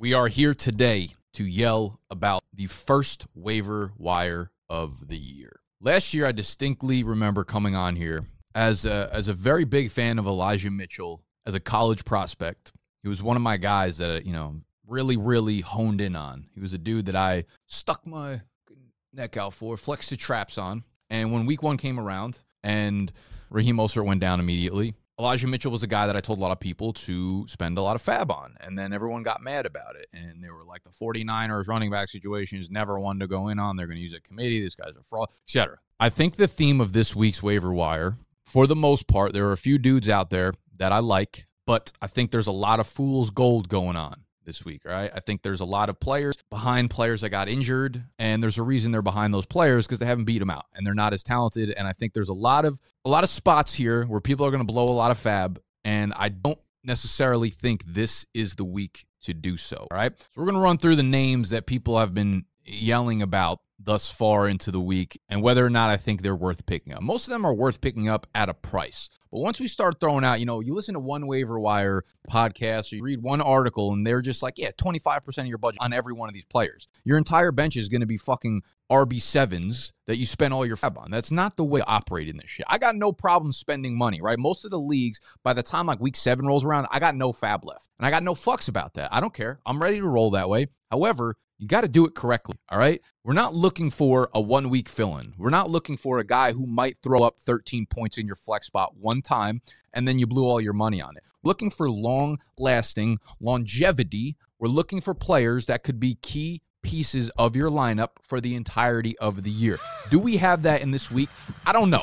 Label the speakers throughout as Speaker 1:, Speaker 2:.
Speaker 1: We are here today to yell about the first waiver wire of the year. Last year, I distinctly remember coming on here as a, as a very big fan of Elijah Mitchell as a college prospect. He was one of my guys that, you know, really, really honed in on. He was a dude that I stuck my neck out for, flexed the traps on. And when week one came around and Raheem Mostert went down immediately, Elijah Mitchell was a guy that I told a lot of people to spend a lot of fab on. And then everyone got mad about it. And they were like, the 49ers running back situation is never one to go in on. They're going to use a committee. This guy's a fraud, etc. I think the theme of this week's waiver wire, for the most part, there are a few dudes out there that I like, but I think there's a lot of fool's gold going on this week, right? I think there's a lot of players behind players that got injured, and there's a reason they're behind those players because they haven't beat them out and they're not as talented. And I think there's a lot of a lot of spots here where people are going to blow a lot of fab, and I don't necessarily think this is the week to do so. All right, so we're going to run through the names that people have been yelling about thus far into the week and whether or not I think they're worth picking up. Most of them are worth picking up at a price. But once we start throwing out, you know, you listen to one waiver wire podcast or you read one article and they're just like, yeah, 25% of your budget on every one of these players. Your entire bench is going to be fucking RB7s that you spend all your fab on. That's not the way to operate in this shit. I got no problem spending money, right? Most of the leagues, by the time like week seven rolls around, I got no fab left. And I got no fucks about that. I don't care. I'm ready to roll that way. However, you got to do it correctly. All right. We're not looking for a one week fill in. We're not looking for a guy who might throw up 13 points in your flex spot one time and then you blew all your money on it. Looking for long lasting longevity. We're looking for players that could be key pieces of your lineup for the entirety of the year. Do we have that in this week? I don't know.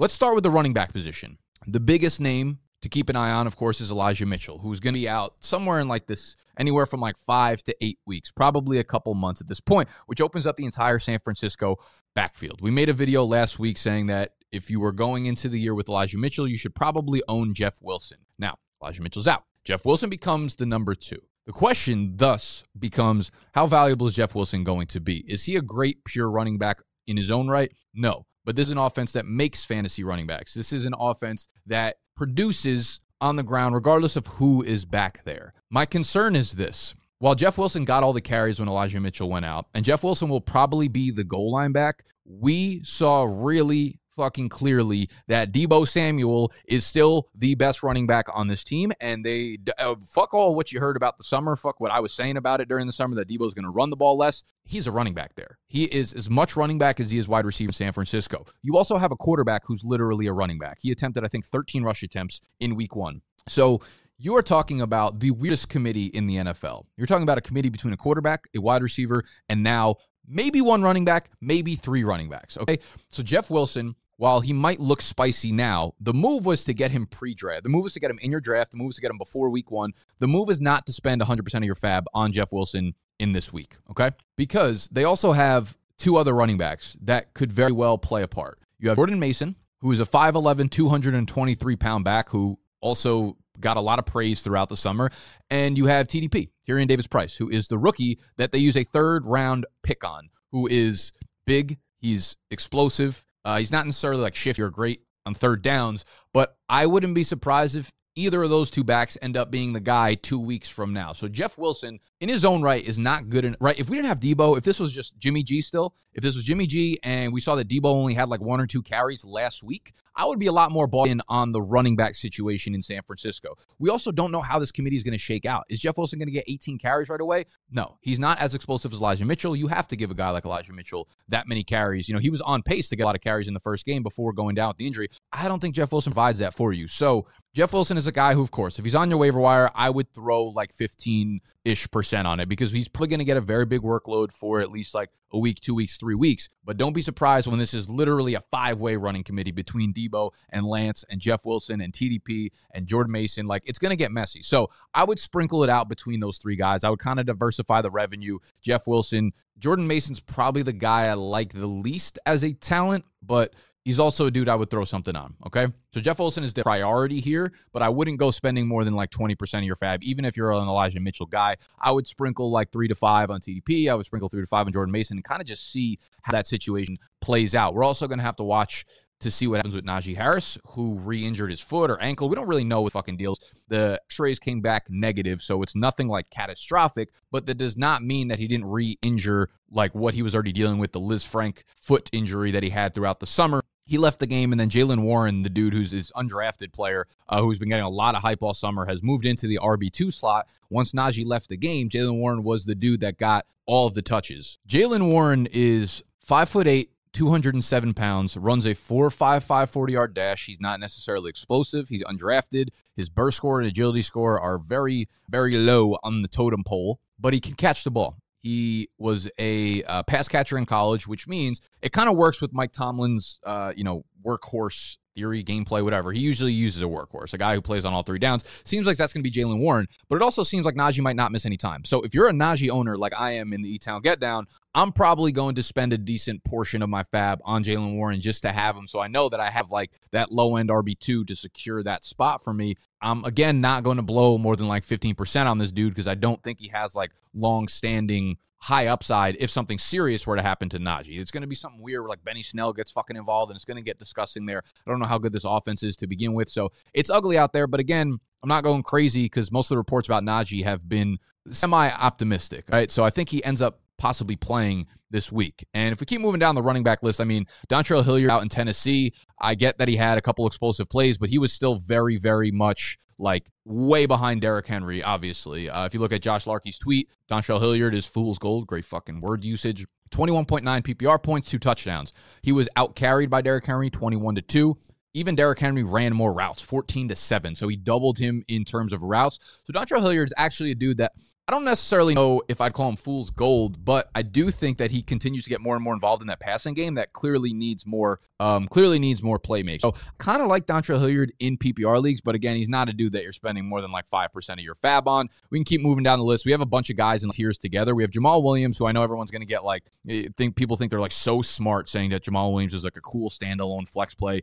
Speaker 1: Let's start with the running back position. The biggest name to keep an eye on, of course, is Elijah Mitchell, who's going to be out somewhere in like this, anywhere from like five to eight weeks, probably a couple months at this point, which opens up the entire San Francisco backfield. We made a video last week saying that if you were going into the year with Elijah Mitchell, you should probably own Jeff Wilson. Now, Elijah Mitchell's out. Jeff Wilson becomes the number two. The question thus becomes how valuable is Jeff Wilson going to be? Is he a great pure running back in his own right? No. But this is an offense that makes fantasy running backs. This is an offense that produces on the ground, regardless of who is back there. My concern is this. While Jeff Wilson got all the carries when Elijah Mitchell went out, and Jeff Wilson will probably be the goal line back, we saw really fucking clearly that Deebo Samuel is still the best running back on this team. And they uh, fuck all what you heard about the summer. Fuck what I was saying about it during the summer that Deebo's going to run the ball less. He's a running back there. He is as much running back as he is wide receiver in San Francisco. You also have a quarterback who's literally a running back. He attempted, I think, 13 rush attempts in week one. So you are talking about the weirdest committee in the NFL. You're talking about a committee between a quarterback, a wide receiver, and now maybe one running back, maybe three running backs. Okay. So Jeff Wilson while he might look spicy now, the move was to get him pre draft. The move was to get him in your draft. The move was to get him before week one. The move is not to spend 100% of your fab on Jeff Wilson in this week, okay? Because they also have two other running backs that could very well play a part. You have Jordan Mason, who is a 5'11, 223 pound back who also got a lot of praise throughout the summer. And you have TDP, Tyrion Davis Price, who is the rookie that they use a third round pick on, who is big, he's explosive, uh, he's not necessarily like shifty or great on third downs, but I wouldn't be surprised if either of those two backs end up being the guy two weeks from now. So Jeff Wilson, in his own right, is not good. In, right, if we didn't have Deebo, if this was just Jimmy G still, if this was Jimmy G and we saw that Deebo only had like one or two carries last week, I would be a lot more bought in on the running back situation in San Francisco. We also don't know how this committee is going to shake out. Is Jeff Wilson going to get 18 carries right away? No, he's not as explosive as Elijah Mitchell. You have to give a guy like Elijah Mitchell that many carries. You know, he was on pace to get a lot of carries in the first game before going down with the injury. I don't think Jeff Wilson provides that for you. So Jeff Wilson is a guy who, of course, if he's on your waiver wire, I would throw like 15 ish percent on it because he's probably going to get a very big workload for at least like a week, two weeks, three weeks. But don't be surprised when this is literally a five way running committee between Deebo and Lance and Jeff Wilson and TDP and Jordan Mason. Like it's going to get messy. So I would sprinkle it out between those three guys. I would kind of diversify the revenue. Jeff Wilson, Jordan Mason's probably the guy I like the least as a talent, but he's also a dude I would throw something on. Okay. So Jeff Wilson is the priority here, but I wouldn't go spending more than like 20% of your fab, even if you're an Elijah Mitchell guy. I would sprinkle like three to five on TDP. I would sprinkle three to five on Jordan Mason and kind of just see how that situation plays out. We're also going to have to watch to see what happens with Najee Harris, who re-injured his foot or ankle. We don't really know what fucking deals. The X-rays came back negative, so it's nothing like catastrophic, but that does not mean that he didn't re-injure like what he was already dealing with the Lisfranc foot injury that he had throughout the summer. He left the game, and then Jaylen Warren, the dude who's his undrafted player, uh, who's been getting a lot of hype all summer, has moved into the RB2 slot. Once Najee left the game, Jaylen Warren was the dude that got all of the touches. Jaylen Warren is five foot eight, 207 pounds, runs a 4.55 40 yard dash. He's not necessarily explosive. He's undrafted. His burst score and agility score are very, very low on the totem pole, but he can catch the ball. He was a uh, pass catcher in college, which means it kind of works with Mike Tomlin's, uh, you know, workhorse theory, gameplay, whatever. He usually uses a workhorse, a guy who plays on all three downs. Seems like that's going to be Jaylen Warren, but it also seems like Najee might not miss any time. So if you're a Najee owner like I am in the E Town Get Down, I'm probably going to spend a decent portion of my fab on Jaylen Warren just to have him. So I know that I have like that low end RB2 to secure that spot for me. I'm again not going to blow more than like 15% on this dude because I don't think he has like long standing high upside if something serious were to happen to Najee. It's going to be something weird where like Benny Snell gets fucking involved and it's going to get disgusting there. I don't know how good this offense is to begin with. So it's ugly out there. But again, I'm not going crazy because most of the reports about Najee have been semi optimistic. Right. So I think he ends up possibly playing this week. And if we keep moving down the running back list, I mean, Dontrell Hilliard out in Tennessee, I get that he had a couple explosive plays, but he was still very, very much like way behind Derrick Henry, obviously. Uh, if you look at Josh Larkey's tweet, Dontrell Hilliard is fool's gold. Great fucking word usage. 21.9 PPR points, two touchdowns. He was out carried by Derrick Henry, 21 to 2. Even Derrick Henry ran more routes, 14 to 7. So he doubled him in terms of routes. So Dontrell Hilliard is actually a dude that I don't necessarily know if I'd call him fool's gold, but I do think that he continues to get more and more involved in that passing game that clearly needs more, um, clearly needs more playmaking. So kind of like Dontrell Hilliard in PPR leagues, but again, he's not a dude that you're spending more than like five percent of your fab on. We can keep moving down the list. We have a bunch of guys in tiers together. We have Jamaal Williams, who I know everyone's going to get like eh, think people think they're like so smart saying that Jamaal Williams is like a cool standalone flex play.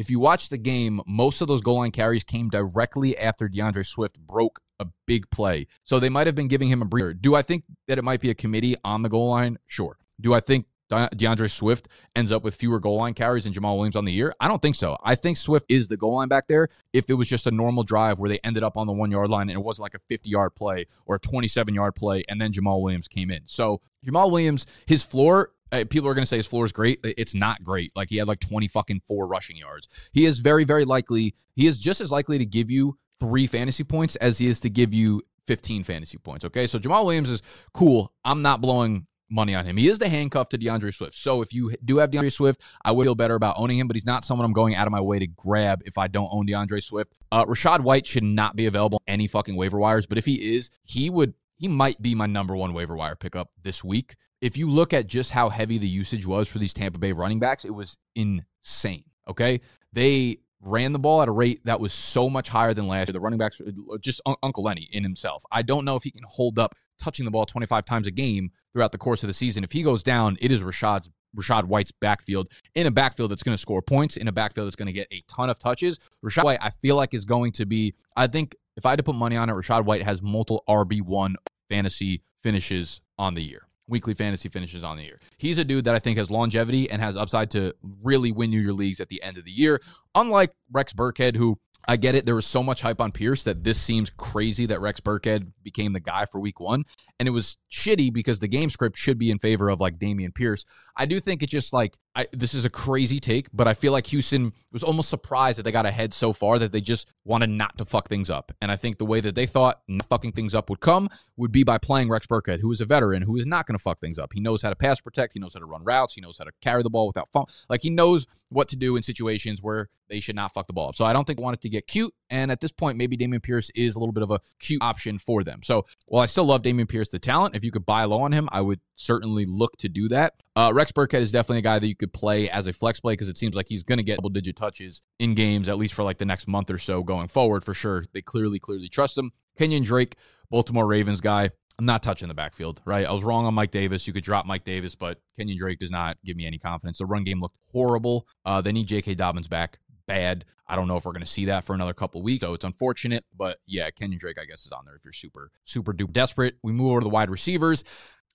Speaker 1: If you watch the game, most of those goal line carries came directly after D'Andre Swift broke a big play. So they might have been giving him a breather. Do I think that it might be a committee on the goal line? Sure. Do I think D'Andre Swift ends up with fewer goal line carries than Jamaal Williams on the year? I don't think so. I think Swift is the goal line back there if it was just a normal drive where they ended up on the one yard line and it wasn't like a 50 yard play or a 27 yard play and then Jamaal Williams came in. So Jamaal Williams, his floor people are going to say his floor is great. It's not great. Like he had like 20 fucking four rushing yards. He is very, very likely, he is just as likely to give you three fantasy points as he is to give you 15 fantasy points. Okay. So Jamaal Williams is cool. I'm not blowing money on him. He is the handcuff to D'Andre Swift. So if you do have D'Andre Swift, I would feel better about owning him, but he's not someone I'm going out of my way to grab if I don't own D'Andre Swift. Uh, Rachaad White should not be available on any fucking waiver wires, but if he is, he would he might be my number one waiver wire pickup this week if you look at just how heavy the usage was for these Tampa Bay running backs, it was insane. Okay. They ran the ball at a rate that was so much higher than last year. The running backs, uh, just Uncle Lenny in himself. I don't know if he can hold up touching the ball 25 times a game throughout the course of the season. If he goes down, it is Rachaad's Rachaad White's backfield in a backfield that's going to score points, in a backfield that's going to get a ton of touches. Rachaad White, I feel like, is going to be, I think if I had to put money on it, Rachaad White has multiple RB1 fantasy finishes on the year. Weekly fantasy finishes on the year. He's a dude that I think has longevity and has upside to really win you your leagues at the end of the year. Unlike Rex Burkhead, who I get it. There was so much hype on Pierce that this seems crazy that Rex Burkhead became the guy for week one. And it was shitty because the game script should be in favor of like Dameon Pierce. I do think it just like, I, this is a crazy take, but I feel like Houston was almost surprised that they got ahead so far that they just wanted not to fuck things up. And I think the way that they thought fucking things up would come would be by playing Rex Burkhead, who is a veteran, who is not going to fuck things up. He knows how to pass protect. He knows how to run routes. He knows how to carry the ball without fun. Like he knows what to do in situations where they should not fuck the ball up. So I don't think they wanted to get cute. And at this point, maybe Dameon Pierce is a little bit of a cute option for them. So while I still love Dameon Pierce, the talent, if you could buy low on him, I would certainly look to do that. Uh, Rex Burkhead is definitely a guy that you could play as a flex play because it seems like he's going to get double digit touches in games, at least for like the next month or so going forward for sure. They clearly, clearly trust him. Kenyan Drake, Baltimore Ravens guy. I'm not touching the backfield, right? I was wrong on Mike Davis. You could drop Mike Davis, but Kenyan Drake does not give me any confidence. The run game looked horrible. Uh, they need J.K. Dobbins back bad. I don't know if we're going to see that for another couple weeks. So it's unfortunate, but yeah, Kenyan Drake, I guess, is on there if you're super, super duper desperate. We move over to the wide receivers.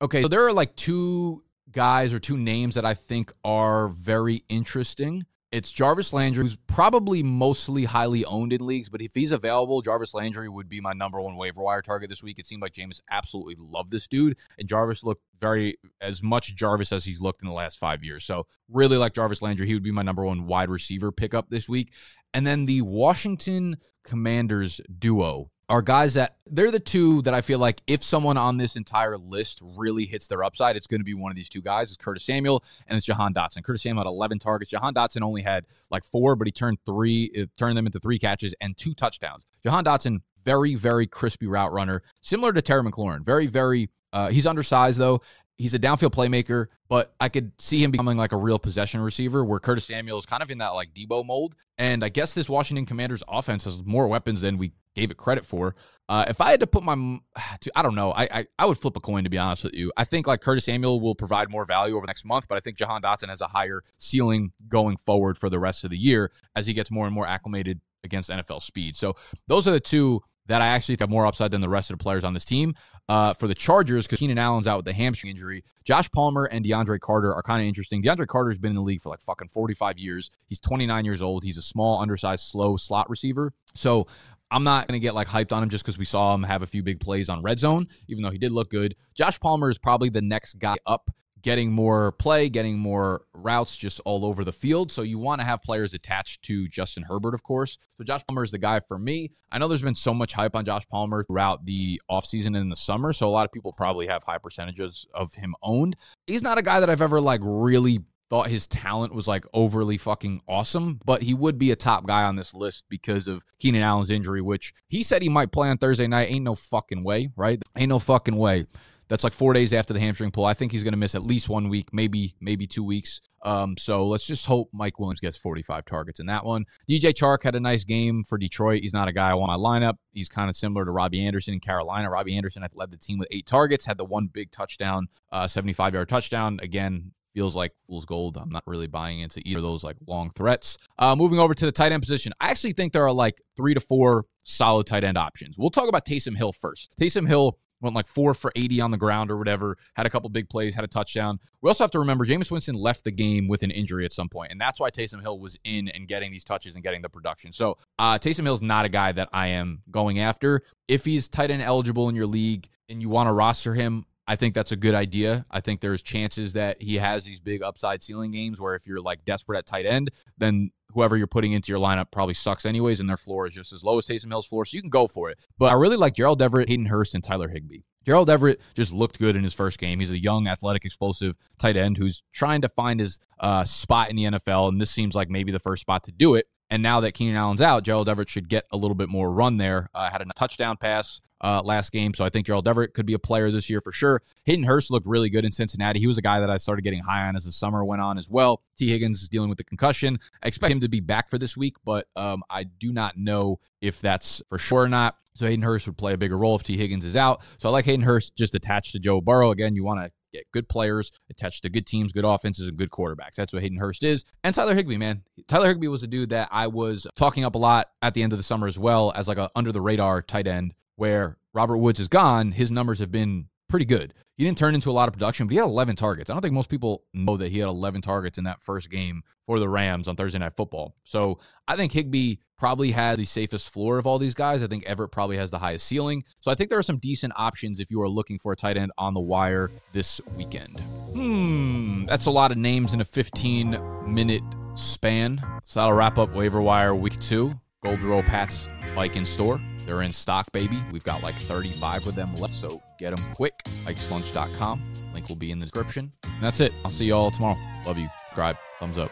Speaker 1: Okay, so there are like two guys or two names that I think are very interesting. It's Jarvis Landry, who's probably mostly highly owned in leagues, but if he's available, Jarvis Landry would be my number one waiver wire target this week. It seemed like Jameis absolutely loved this dude, and Jarvis looked very as much Jarvis as he's looked in the last five years. So really like Jarvis Landry. He would be my number one wide receiver pickup this week. And then the Washington Commanders duo are guys that they're the two that I feel like if someone on this entire list really hits their upside, it's going to be one of these two guys. It's Curtis Samuel and it's Jahan Dotson. Curtis Samuel had 11 targets. Jahan Dotson only had like four, but he turned three, it turned them into three catches and two touchdowns. Jahan Dotson, very, very crispy route runner, similar to Terry McLaurin. Very, very, uh, he's undersized though. He's a downfield playmaker, but I could see him becoming like a real possession receiver where Curtis Samuel is kind of in that like Deebo mold. And I guess this Washington Commanders offense has more weapons than we gave it credit for. Uh, if I had to put my, I don't know, I, I, I would flip a coin to be honest with you. I think like Curtis Samuel will provide more value over the next month, but I think Jahan Dotson has a higher ceiling going forward for the rest of the year as he gets more and more acclimated against NFL speed. So those are the two that I actually have more upside than the rest of the players on this team. Uh, for the Chargers, because Keenan Allen's out with the hamstring injury, Josh Palmer and DeAndre Carter are kind of interesting. DeAndre Carter's been in the league for like fucking 45 years. He's 29 years old. He's a small, undersized, slow slot receiver. So I'm not going to get like hyped on him just because we saw him have a few big plays on red zone, even though he did look good. Josh Palmer is probably the next guy up, getting more play, getting more routes just all over the field. So you want to have players attached to Justin Herbert, of course. So Josh Palmer is the guy for me. I know there's been so much hype on Josh Palmer throughout the offseason and in the summer. So a lot of people probably have high percentages of him owned. He's not a guy that I've ever like really thought his talent was like overly fucking awesome, but he would be a top guy on this list because of Keenan Allen's injury, which he said he might play on Thursday night. Ain't no fucking way, right? Ain't no fucking way. That's like four days after the hamstring pull. I think he's going to miss at least one week, maybe maybe two weeks. Um, so let's just hope Mike Williams gets 45 targets in that one. DJ Chark had a nice game for Detroit. He's not a guy I want my lineup. He's kind of similar to Robbie Anderson in Carolina. Robbie Anderson led the team with eight targets, had the one big touchdown, uh, 75 yard touchdown. Again, feels like fool's gold. I'm not really buying into either of those like long threats. Uh, moving over to the tight end position, I actually think there are like three to four solid tight end options. We'll talk about Taysom Hill first. Taysom Hill went like four for 80 on the ground or whatever, had a couple big plays, had a touchdown. We also have to remember Jameis Winston left the game with an injury at some point, and that's why Taysom Hill was in and getting these touches and getting the production. So uh, Taysom Hill's not a guy that I am going after. If he's tight end eligible in your league and you want to roster him, I think that's a good idea. I think there's chances that he has these big upside ceiling games where if you're like desperate at tight end, then whoever you're putting into your lineup probably sucks anyways, and their floor is just as low as Taysom Hill's floor. So you can go for it. But I really like Gerald Everett, Hayden Hurst, and Tyler Higbee. Gerald Everett just looked good in his first game. He's a young, athletic, explosive tight end who's trying to find his uh, spot in the NFL, and this seems like maybe the first spot to do it. And now that Keenan Allen's out, Gerald Everett should get a little bit more run there. Uh, had a touchdown pass uh, last game, so I think Gerald Everett could be a player this year for sure. Hayden Hurst looked really good in Cincinnati. He was a guy that I started getting high on as the summer went on as well. Tee Higgins is dealing with the concussion. I expect him to be back for this week, but um, I do not know if that's for sure or not. So Hayden Hurst would play a bigger role if Tee Higgins is out. So I like Hayden Hurst just attached to Joe Burrow. Again, you want to get good players attached to good teams, good offenses, and good quarterbacks. That's what Hayden Hurst is. And Tyler Higbee, man. Tyler Higbee was a dude that I was talking up a lot at the end of the summer as well as like a under the radar tight end where Robert Woods is gone. His numbers have been pretty good. He didn't turn into a lot of production, but he had 11 targets. I don't think most people know that he had 11 targets in that first game for the Rams on Thursday Night Football. So I think Higbee probably had the safest floor of all these guys. I think Everett probably has the highest ceiling. So I think there are some decent options if you are looking for a tight end on the wire this weekend. Hmm, that's a lot of names in a 15 minute span. So that'll wrap up waiver wire week two. Gold Roll Pats Bike in store. They're in stock, baby. We've got like 35 of them left, so get them quick. Ikeslunch.com. Link will be in the description. And that's it. I'll see you all tomorrow. Love you. Subscribe. Thumbs up.